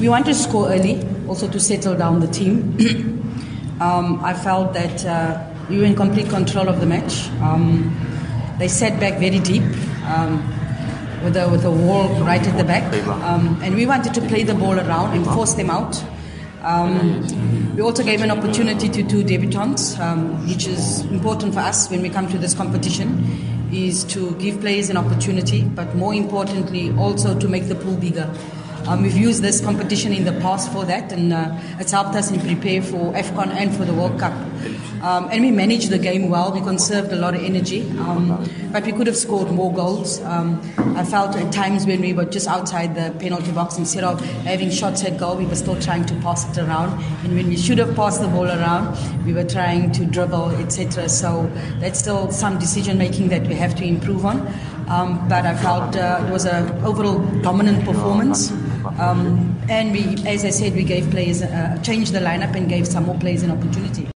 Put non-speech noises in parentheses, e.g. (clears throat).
We wanted to score early, also to settle down the team. (clears throat) um, I felt that uh, we were in complete control of the match. Um, they sat back very deep um, with, a, with a wall right at the back. Um, and we wanted to play the ball around and force them out. Um, we also gave an opportunity to two debutants, um, which is important for us when we come to this competition, is to give players an opportunity, but more importantly, also to make the pool bigger. Um, we've used this competition in the past for that, and uh, it's helped us in prepare for AFCON and for the World Cup. Um, and we managed the game well. We conserved a lot of energy, um, but we could have scored more goals. Um, I felt at times when we were just outside the penalty box, instead of having shots at goal, we were still trying to pass it around. And when we should have passed the ball around, we were trying to dribble, etc. So that's still some decision making that we have to improve on. Um, but I felt uh, it was an overall dominant performance. Um, and we, as I said, we gave players, uh, changed the lineup and gave some more players an opportunity.